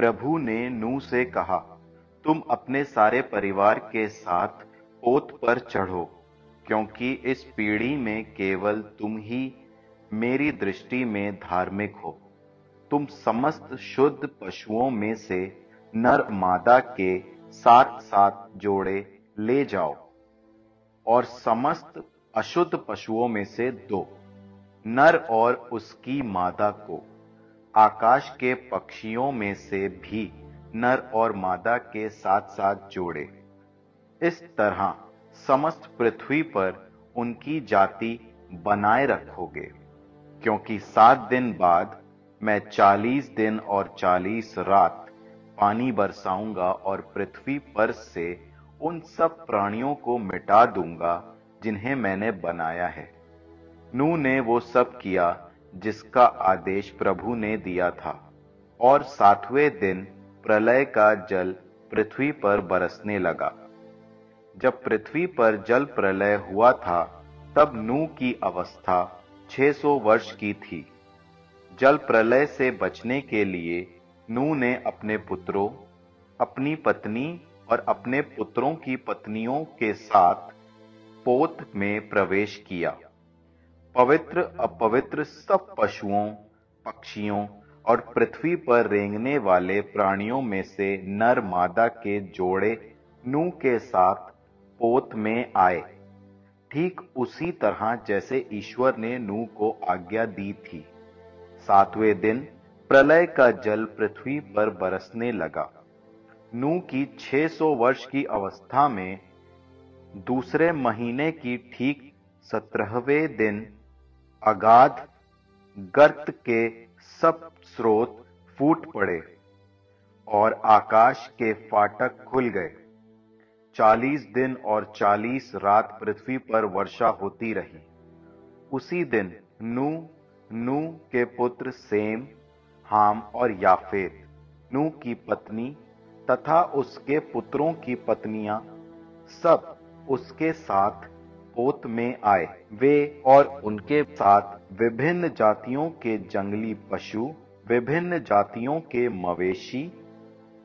प्रभु ने नू से कहा, तुम अपने सारे परिवार के साथ पोत पर चढ़ो, क्योंकि इस पीढ़ी में केवल तुम ही मेरी दृष्टि में धार्मिक हो। तुम समस्त शुद्ध पशुओं में से नर मादा के साथ साथ जोड़े ले जाओ, और समस्त अशुद्ध पशुओं में से दो, नर और उसकी मादा को। आकाश के पक्षियों में से भी नर और मादा के साथ साथ जोड़े। इस तरह समस्त पृथ्वी पर उनकी जाति बनाए रखोगे, क्योंकि सात दिन बाद मैं चालीस दिन और चालीस रात पानी बरसाऊँगा और पृथ्वी पर से उन सब प्राणियों को मिटा दूँगा जिन्हें मैंने बनाया है। नू ने वो सब किया जिसका आदेश प्रभु ने दिया था। और सातवें दिन प्रलय का जल पृथ्वी पर बरसने लगा। जब पृथ्वी पर जल प्रलय हुआ था, तब नू की अवस्था 600 वर्ष की थी। जल प्रलय से बचने के लिए नू ने अपने पुत्रों, अपनी पत्नी और अपने पुत्रों की पत्नियों के साथ पोत में प्रवेश किया। पवित्र, अपवित्र सब पशुओं, पक्षियों और पृथ्वी पर रेंगने वाले प्राणियों में से नर मादा के जोड़े नू के साथ पोत में आए। ठीक उसी तरह जैसे ईश्वर ने नू को आज्ञा दी थी। सातवें दिन प्रलय का जल पृथ्वी पर बरसने लगा। नू की 600 वर्ष की अवस्था में दूसरे महीने की ठीक सत्रहवें दिन अगाध, गर्त के सब स्रोत फूट पड़े और आकाश के फाटक खुल गए। चालीस दिन और चालीस रात पृथ्वी पर वर्षा होती रही। उसी दिन नू नू के पुत्र सेम, हाम और याफेत, नू की पत्नी तथा उसके पुत्रों की पत्नियाँ सब उसके साथ पोत में आए। वे और उनके साथ विभिन्न जातियों के जंगली पशु, विभिन्न जातियों के मवेशी,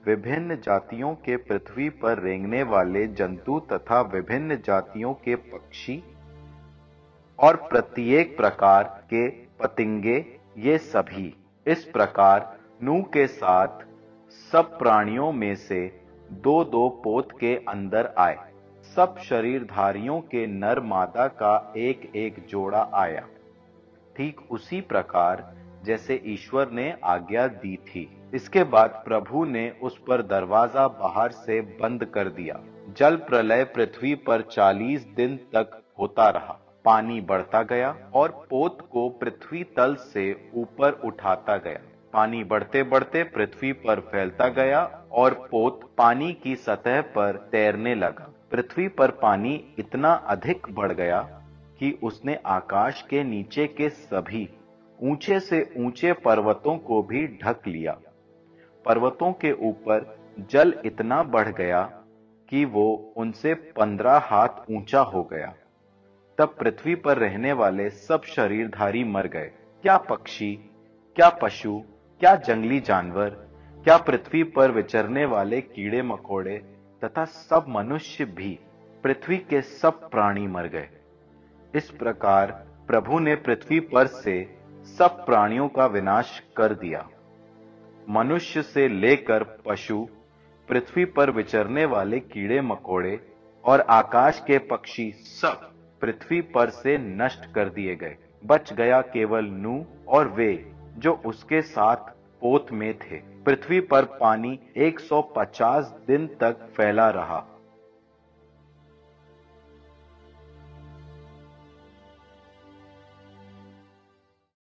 विभिन्न जातियों के पृथ्वी पर रेंगने वाले जंतु तथा विभिन्न जातियों के पक्षी और प्रत्येक प्रकार के पतिंगे, ये सभी। इस प्रकार नू के साथ सब प्राणियों में से दो दो पोत के अंदर आए। सब शरीरधारियों के नर मादा का एक एक जोड़ा आया। ठीक उसी प्रकार जैसे ईश्वर ने आज्ञा दी थी। इसके बाद प्रभु ने उस पर दरवाज़ा बाहर से बंद कर दिया। जल प्रलय पृथ्वी पर चालीस दिन तक होता रहा। पानी बढ़ता गया और पोत को पृथ्वी तल से ऊपर उठाता गया। पानी बढ़ते बढ़ते पृथ्वी पर फैलता गया और पोत पानी की सतह पर तैरने लगा। पृथ्वी पर पानी इतना अधिक बढ़ गया कि उसने आकाश के नीचे के सभी ऊँचे से ऊँचे पर्वतों को भी ढक लिया। पर्वतों के ऊपर जल इतना बढ़ गया कि वो उनसे पंद्रह हाथ ऊँचा हो गया। तब पृथ्वी पर रहने वाले सब शरीरधारी मर गए। क्या पक्षी, क्या पशु, क्या जंगली जानवर, क्या पृथ्वी पर विचरने वाले कीड़े मकोड़े तथा सब मनुष्य भी पृथ्वी के सब प्राणी मर गए। इस प्रकार प्रभु ने पृथ्वी पर से सब प्राणियों का विनाश कर दिया। मनुष्य से लेकर पशु, पृथ्वी पर विचरने वाले कीड़े मकोड़े और आकाश के पक्षी सब पृथ्वी पर से नष्ट कर दिए गए। बच गया केवल नू और वे, जो उसके साथ पोत में थे। पृथ्वी पर पानी 150 दिन तक फैला रहा।